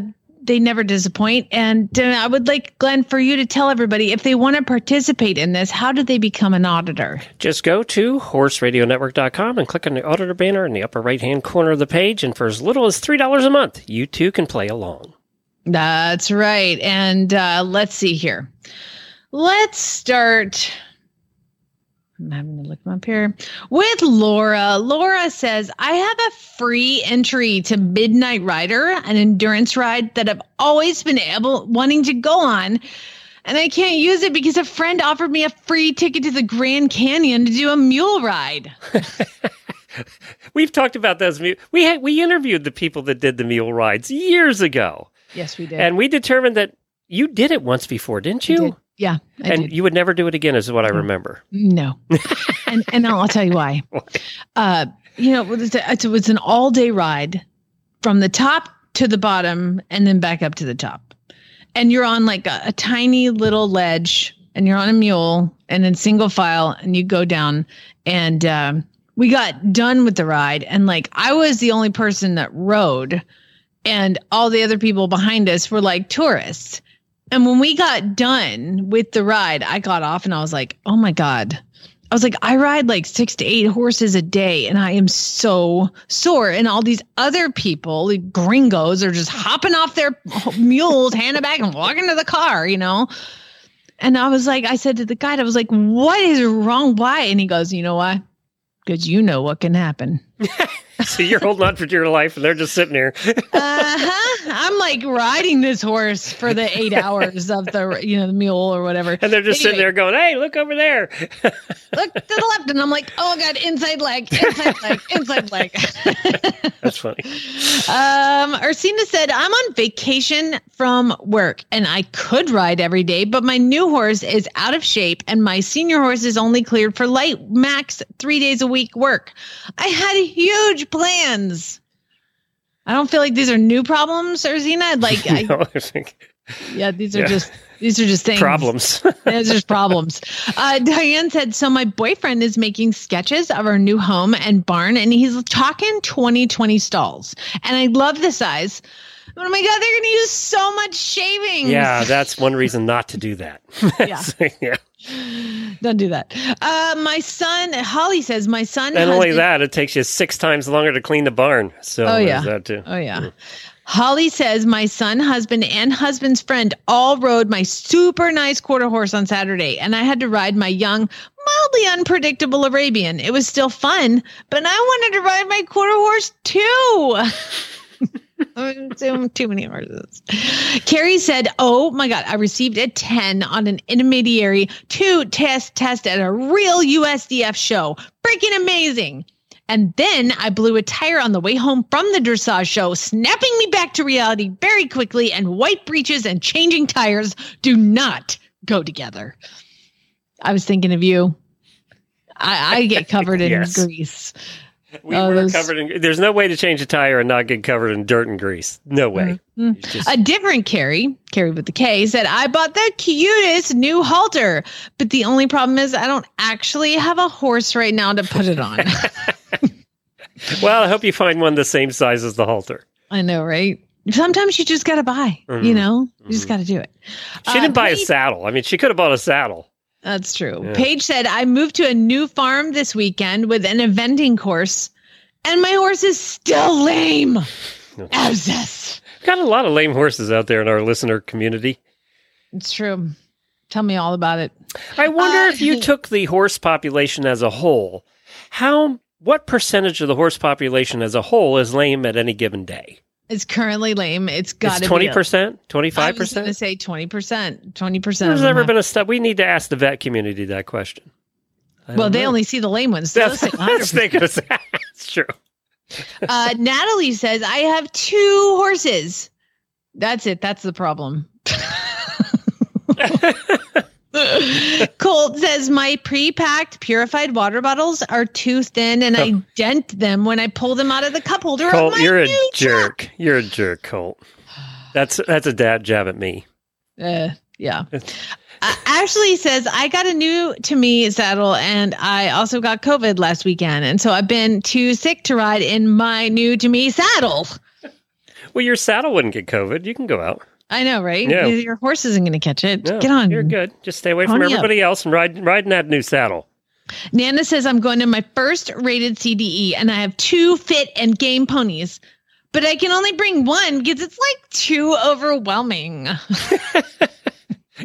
they never disappoint. And uh, I would like Glenn for you to tell everybody if they want to participate in this, how do they become an auditor? Just go to horseradionetwork.com and click on the auditor banner in the upper right hand corner of the page. And for as little as $3 a month, you too can play along. That's right. And uh, let's see here. Let's start. I'm having to look them up here with Laura. Laura says, I have a free entry to Midnight Rider, an endurance ride that I've always been able wanting to go on. And I can't use it because a friend offered me a free ticket to the Grand Canyon to do a mule ride. We've talked about those. We had, we interviewed the people that did the mule rides years ago, Yes, we did. and we determined that you did it once before, didn't you? Yeah, I and did. you would never do it again, is what I remember. No. and and I'll tell you why. Uh, you know, it's, a- it's, it's an all day ride from the top to the bottom and then back up to the top. And you're on like a, a tiny little ledge and you're on a mule and then single file and you go down. And um, we got done with the ride. And like I was the only person that rode, and all the other people behind us were like tourists. And when we got done with the ride, I got off and I was like, oh my God. I was like, I ride like six to eight horses a day and I am so sore. And all these other people, like gringos, are just hopping off their mules, handing back and walking to the car, you know? And I was like, I said to the guide, I was like, what is wrong? Why? And he goes, you know why? Because you know what can happen. so you're holding on for dear life, and they're just sitting there. Uh-huh. I'm like riding this horse for the eight hours of the, you know, the mule or whatever. And they're just sitting there going, hey, look over there. look to the left, and I'm like, oh god, inside leg, inside leg, inside leg. That's funny. Um, Ursina said, I'm on vacation from work and I could ride every day, but my new horse is out of shape and my senior horse is only cleared for light max three days a week work. I had huge plans. I don't feel like these are new problems, Ursina. Like, I, No, I think yeah, these are Yeah. just these are just things. problems. Those are just problems. Uh, Diane said, so my boyfriend is making sketches of our new home and barn, and he's talking 2020 stalls. And I love the size. Oh my God, they're going to use so much shaving. yeah, that's one reason not to do that. Yeah. yeah. Don't do that. Uh, my son, Holly says, my son. And only been- that, it takes you six times longer to clean the barn. So Oh, yeah. that too. Oh, yeah. Holly says, My son, husband, and husband's friend all rode my super nice quarter horse on Saturday, and I had to ride my young, mildly unpredictable Arabian. It was still fun, but I wanted to ride my quarter horse too. too, too many horses. Carrie said, Oh my God, I received a 10 on an intermediary two test test at a real USDF show. Freaking amazing. And then I blew a tire on the way home from the dressage show, snapping me back to reality very quickly. And white breeches and changing tires do not go together. I was thinking of you. I, I get covered in Yes. grease. We Oh, were those- covered in. There's no way to change a tire and not get covered in dirt and grease. No way. Mhm. Just- A different Carrie, Carrie with the K, said, I bought the cutest new halter, but the only problem is I don't actually have a horse right now to put it on. well, I hope you find one the same size as the halter. I know, right? Sometimes you just got to buy, you Mhm. know, you just got to do it. She Uh, didn't buy a saddle. I mean, she could have bought a saddle. That's true. Yeah. Paige said, I moved to a new farm this weekend with an eventing course, and my horse is still lame. Abscess. Got a lot of lame horses out there in our listener community. It's true. Tell me all about it. I wonder Uh, if you took the horse population as a whole, how what percentage of the horse population as a whole is lame at any given day? It's currently lame. It's got to twenty be. percent, I five was going to say 20%. 20%. There's never been a step. We need to ask the vet community that question. I Well, they know. only see the lame ones. So That's, that's, 100%. they could say- that's true. uh, Natalie says, I have two horses. That's it. That's the problem. Colt says, My pre packed purified water bottles are too thin and I dent them when I pull them out of the cup holder. Colt, my you're a jerk. You're a jerk, Colt. That's that's a dad jab at me. Uh, yeah. Uh, Ashley says, I got a new to me saddle and I also got COVID last weekend. And so I've been too sick to ride in my new to me saddle. Well, your saddle wouldn't get COVID. You can go out. I know, right? Yeah. Your horse isn't going to catch it. No, Get on. You're good. Just stay away from Pony up. everybody else and ride ride in that new saddle. Nana says I'm going to my first rated CDE and I have two fit and game ponies, but I can only bring one because it's like too overwhelming.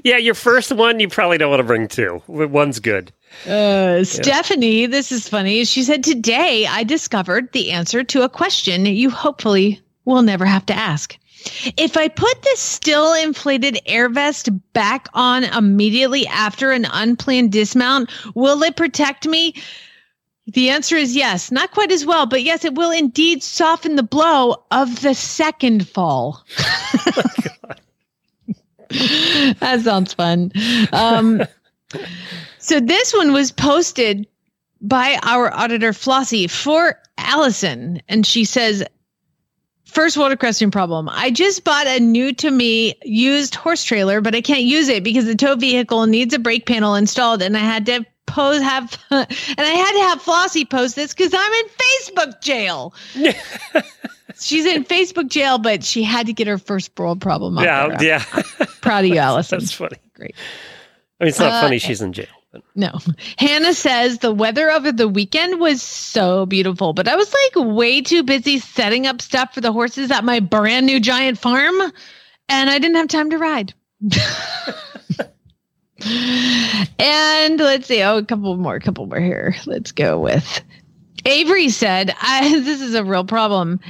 Yeah, your first one you probably don't want to bring two. One's good. Uh, Stephanie, this is funny. She said, Today I discovered the answer to a question you hopefully will never have to ask. If I put the still inflated air vest back on immediately after an unplanned dismount, will it protect me? The answer is yes. Not quite as well, but yes, it will indeed soften the blow of the second fall. that sounds fun. Um, so this one was posted by our auditor Flossie for Allison, and she says, First water question problem. I just bought a new to me used horse trailer, but I can't use it because the tow vehicle needs a brake panel installed, and I had to pose have and I had to have Flossie post this because I'm in Facebook jail. She's in Facebook jail, but she had to get her first world problem out Yeah, there. yeah. Proud of you, Allison. That's funny. Great. I mean, it's not Uh, funny she's in jail. But No. Hannah says the weather over the weekend was so beautiful, but I was like way too busy setting up stuff for the horses at my brand new giant farm, and I didn't have time to ride. and let's see. Oh, a couple more, a couple more here. Let's go with Avery said, I, This is a real problem.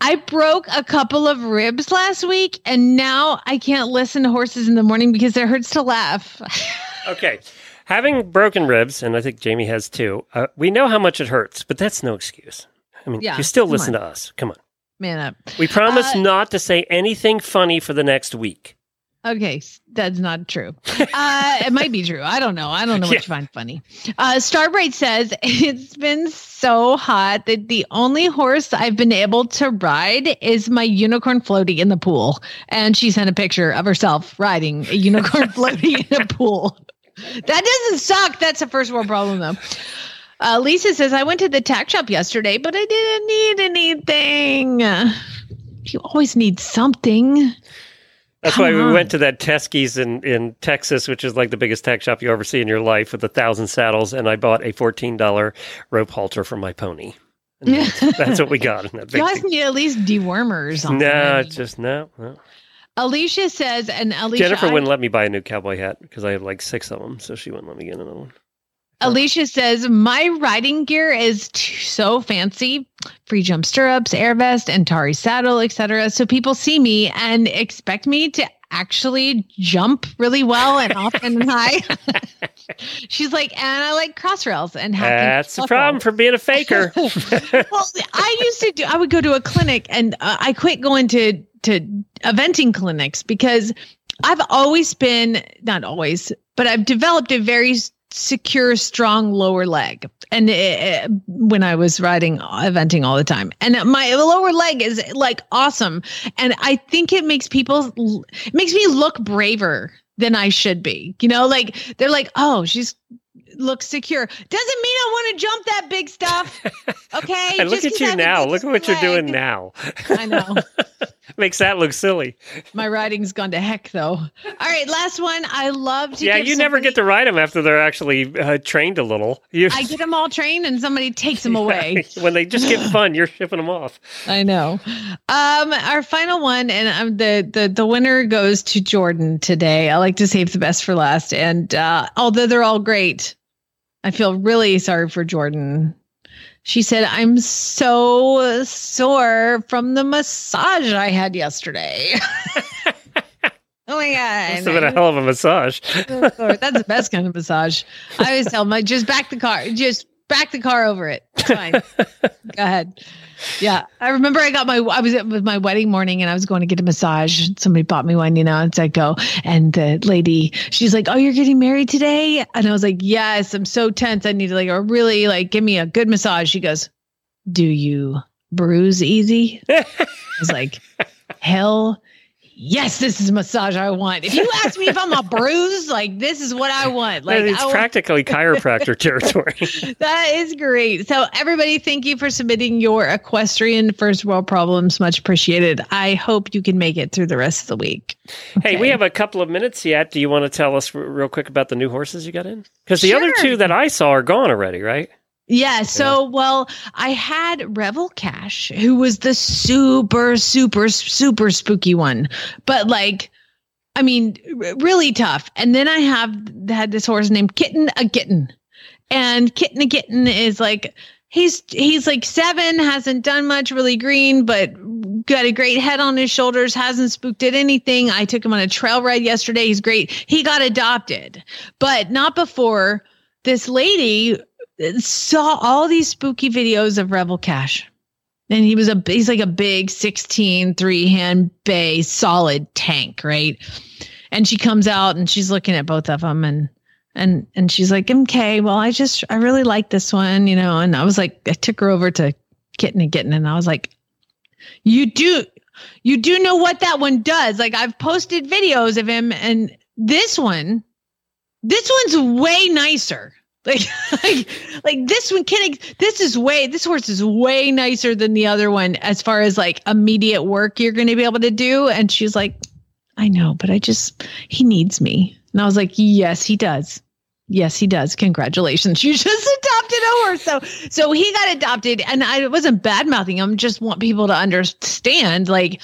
I broke a couple of ribs last week, and now I can't listen to horses in the morning because it hurts to laugh. Okay. Having broken ribs, and I think Jamie has too, uh, we know how much it hurts, but that's no excuse. I mean, Yeah, you still listen on. to us. Come on. Man up. We promise Uh, not to say anything funny for the next week. Okay, that's not true. Uh, it might be true. I don't know. I don't know what Yeah. you find funny. Uh, Starbright says it's been so hot that the only horse I've been able to ride is my unicorn floaty in the pool, and she sent a picture of herself riding a unicorn floaty in a pool. That doesn't suck. That's a first world problem, though. Uh, Lisa says I went to the tack shop yesterday, but I didn't need anything. You always need something. That's Come why we on. went to that Teskey's in, in Texas, which is like the biggest tack shop you ever see in your life with a thousand saddles. And I bought a $14 rope halter for my pony. That's, that's what we got in that You guys need at least dewormers on No, just no. no. Alicia says, and Alicia, Jennifer wouldn't let me buy a new cowboy hat because I have like six of them, so she wouldn't let me get another one. Alicia says, my riding gear is t- so fancy. Free jump stirrups, air vest, Antares saddle, etc. So people see me and expect me to actually jump really well and often and high. She's like, and I like cross rails and hacking. That's the buckle." problem for being a faker. well, I used to do. I would go to a clinic, and uh, I quit going to to eventing clinics because I've always been not always, but I've developed a very secure, strong lower leg. And uh, when I was riding eventing all the time, and my lower leg is like awesome, and I think it makes people it makes me look braver than I should be. You know, like they're like, oh, she's looks secure. Doesn't mean I want to jump that big stuff. Okay. and look at you I now. Look at what you're doing now. I know. Makes that look silly. My riding's gone to heck, though. All right, last one. I love to. Yeah, give you never get to ride them after they're actually uh, trained a little. You, I get them all trained, and somebody takes them away. when they just get fun, you're shipping them off. I know. Um, our final one, and um, the the the winner goes to Jordan today. I like to save the best for last, and uh, although they're all great, I feel really sorry for Jordan. She said, "I'm so sore from the massage I had yesterday." oh my god! Must have been a hell of a massage. That's the best kind of massage. I always tell my just back the car, just back the car over it. Fine. Go ahead. Yeah, I remember I got my I was it was my wedding morning and I was going to get a massage. Somebody bought me one, you know, and so I go and the lady, she's like, "Oh, you're getting married today?" And I was like, "Yes, I'm so tense. I need to like a really like give me a good massage." She goes, "Do you bruise easy?" I was like, "Hell yes, this is massage I want. If you ask me if I'm a bruise, like this is what I want. Like it's want- practically chiropractor territory. that is great. So, everybody, thank you for submitting your equestrian first world problems. Much appreciated. I hope you can make it through the rest of the week. Hey, we have a couple of minutes yet. Do you want to tell us r- real quick about the new horses you got in? Because the other two that I saw are gone already, right? Yeah. So, well, I had Rebel Cash, who was the super, super, super spooky one, but like, I mean, r- really tough. And then I have had this horse named Kitten a Kitten, and Kitten a Kitten is like. He's he's like seven, hasn't done much, really green, but got a great head on his shoulders, hasn't spooked at anything. I took him on a trail ride yesterday. He's great. He got adopted, but not before this lady saw all these spooky videos of Rebel Cash. And he was a he's like a big 16 three hand bay solid tank, right? And she comes out and she's looking at both of them and and and she's like, "Okay, well, I just I really like this one, you know." And I was like, I took her over to Kitten and Kitten, and I was like, "You do, you do know what that one does? Like, I've posted videos of him, and this one, this one's way nicer. Like, like, like this one, Kitten, this is way, this horse is way nicer than the other one as far as like immediate work you're going to be able to do." And she's like, I know, but I just, he needs me. And I was like, yes, he does. Yes, he does. Congratulations. You just adopted a horse. So, so he got adopted and I wasn't bad mouthing him. Just want people to understand like,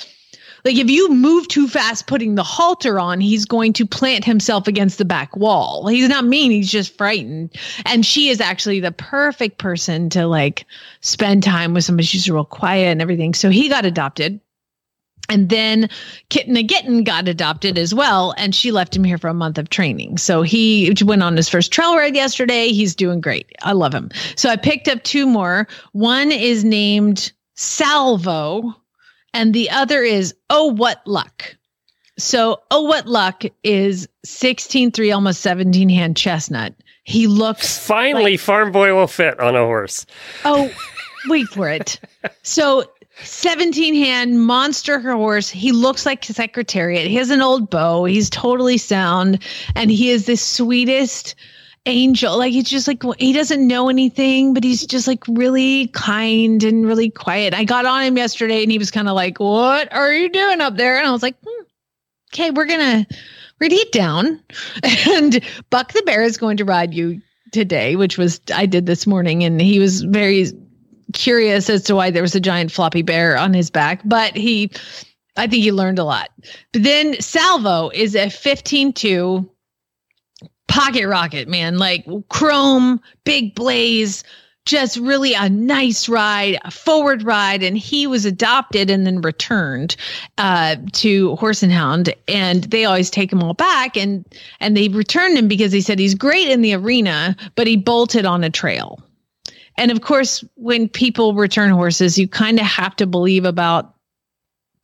like if you move too fast putting the halter on, he's going to plant himself against the back wall. He's not mean, he's just frightened. And she is actually the perfect person to like spend time with somebody. She's real quiet and everything. So he got adopted. And then Kitten a Gitten got adopted as well, and she left him here for a month of training. So he went on his first trail ride yesterday. He's doing great. I love him. So I picked up two more. One is named Salvo, and the other is Oh What Luck. So Oh What Luck is 16 3, almost 17 hand chestnut. He looks Finally, Farm Boy will fit on a horse. Oh, wait for it. So 17 hand monster horse. He looks like Secretariat. He has an old bow. He's totally sound. And he is the sweetest angel. Like he's just like he doesn't know anything, but he's just like really kind and really quiet. I got on him yesterday and he was kind of like, What are you doing up there? And I was like, hmm, okay, we're gonna we're down. And Buck the Bear is going to ride you today, which was I did this morning, and he was very curious as to why there was a giant floppy bear on his back, but he I think he learned a lot. But then Salvo is a 15-2 pocket rocket, man, like chrome, big blaze, just really a nice ride, a forward ride. And he was adopted and then returned uh, to Horse and Hound. And they always take him all back and and they returned him because they said he's great in the arena, but he bolted on a trail. And of course, when people return horses, you kind of have to believe about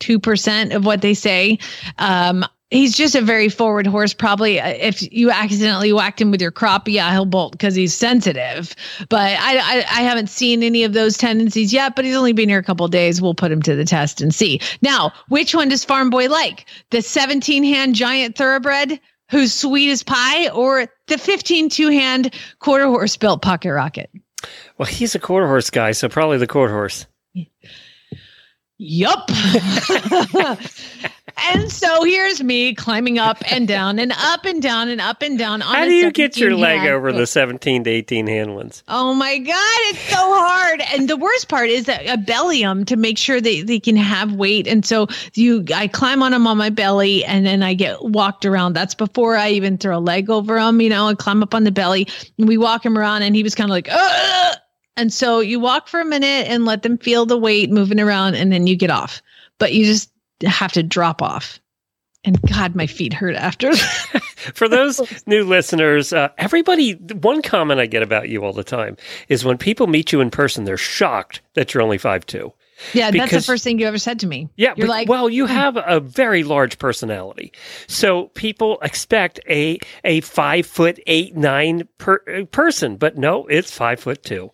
2% of what they say. Um, he's just a very forward horse. Probably uh, if you accidentally whacked him with your crop, yeah, he'll bolt because he's sensitive. But I, I, I haven't seen any of those tendencies yet. But he's only been here a couple days. We'll put him to the test and see. Now, which one does Farm Boy like? The 17 hand giant thoroughbred who's sweet as pie, or the 15 two hand quarter horse built pocket rocket? Well, he's a quarter horse guy, so probably the quarter horse. Yup. and so here's me climbing up and down and up and down and up and down. On How do you get your leg hand over the 17 to 18 hand ones? Oh my God, it's so hard. And the worst part is that I belly them to make sure that they can have weight. And so you, I climb on them on my belly and then I get walked around. That's before I even throw a leg over them, you know, and climb up on the belly and we walk him around and he was kind of like, Ugh! And so you walk for a minute and let them feel the weight moving around and then you get off. But you just have to drop off. And God, my feet hurt after. For those new listeners, uh, everybody, one comment I get about you all the time is when people meet you in person, they're shocked that you're only 5'2. Yeah, that's the first thing you ever said to me. Yeah, you're but- like, well, you have a very large personality, so people expect a a five foot eight nine per, uh, person, but no, it's five foot two.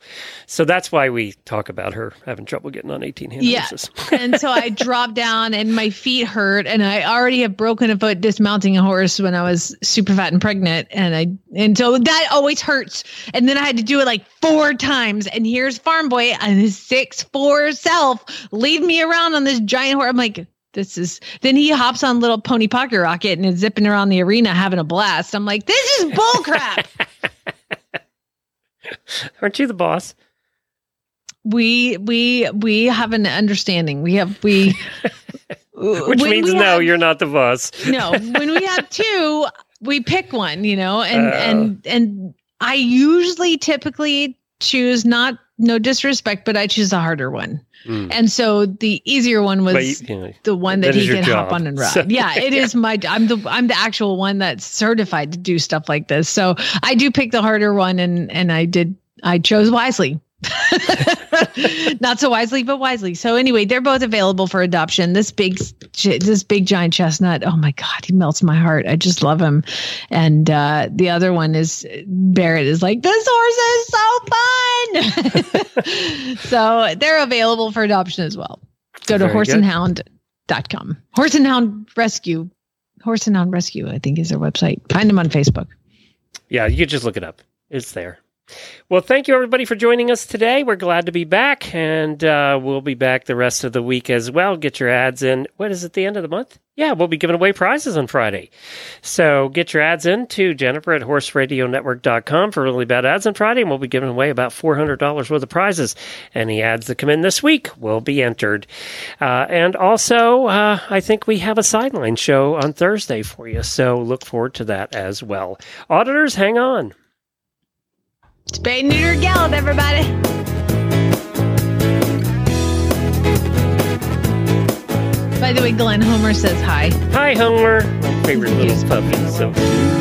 So that's why we talk about her having trouble getting on eighteen hand Yeah. horses. and so I dropped down and my feet hurt and I already have broken a foot dismounting a horse when I was super fat and pregnant and I and so that always hurts. And then I had to do it like four times and here's Farm Boy and his six four self lead me around on this giant horse. I'm like this is then he hops on little pony pocket rocket and is zipping around the arena having a blast. I'm like, this is bullcrap. Aren't you the boss? we we we have an understanding. We have we Which means we no, have- you're not the boss. no when we have two we pick one you know and Oh. and and i usually typically choose not no disrespect but i choose the harder one. Mm. and so the easier one was you- you know, the one that, that he your can hop on and ride. So- yeah it is my i'm the i'm the actual one that's certified to do stuff like this. So i do pick the harder one and and i did i chose wisely not so wisely but wisely. So anyway they're both available for adoption. This big this big giant chestnut oh my god he melts my heart. I just love him. And uh the other one is barrett is like this horse is so fun. So they're available for adoption as well. Go to Very horseandhound.com horse and hound rescue. Horse and hound rescue i think is their website. Find them on facebook. Yeah, you just look it up. It's there. Well, thank you everybody for joining us today. We're glad to be back, and uh, we'll be back the rest of the week as well. Get your ads in. What is it? The end of the month? Yeah, we'll be giving away prizes on Friday. So get your ads in to Jennifer at horseradionetwork.com for really bad ads on Friday, and we'll be giving away about $400 worth of prizes. Any ads that come in this week will be entered. Uh, and also, uh, I think we have a sideline show on Thursday for you, so look forward to that as well. Auditors, hang on. Spay neuter gallop everybody by the way glenn homer says hi Hi, Homer. My favorite little puppy. So cute.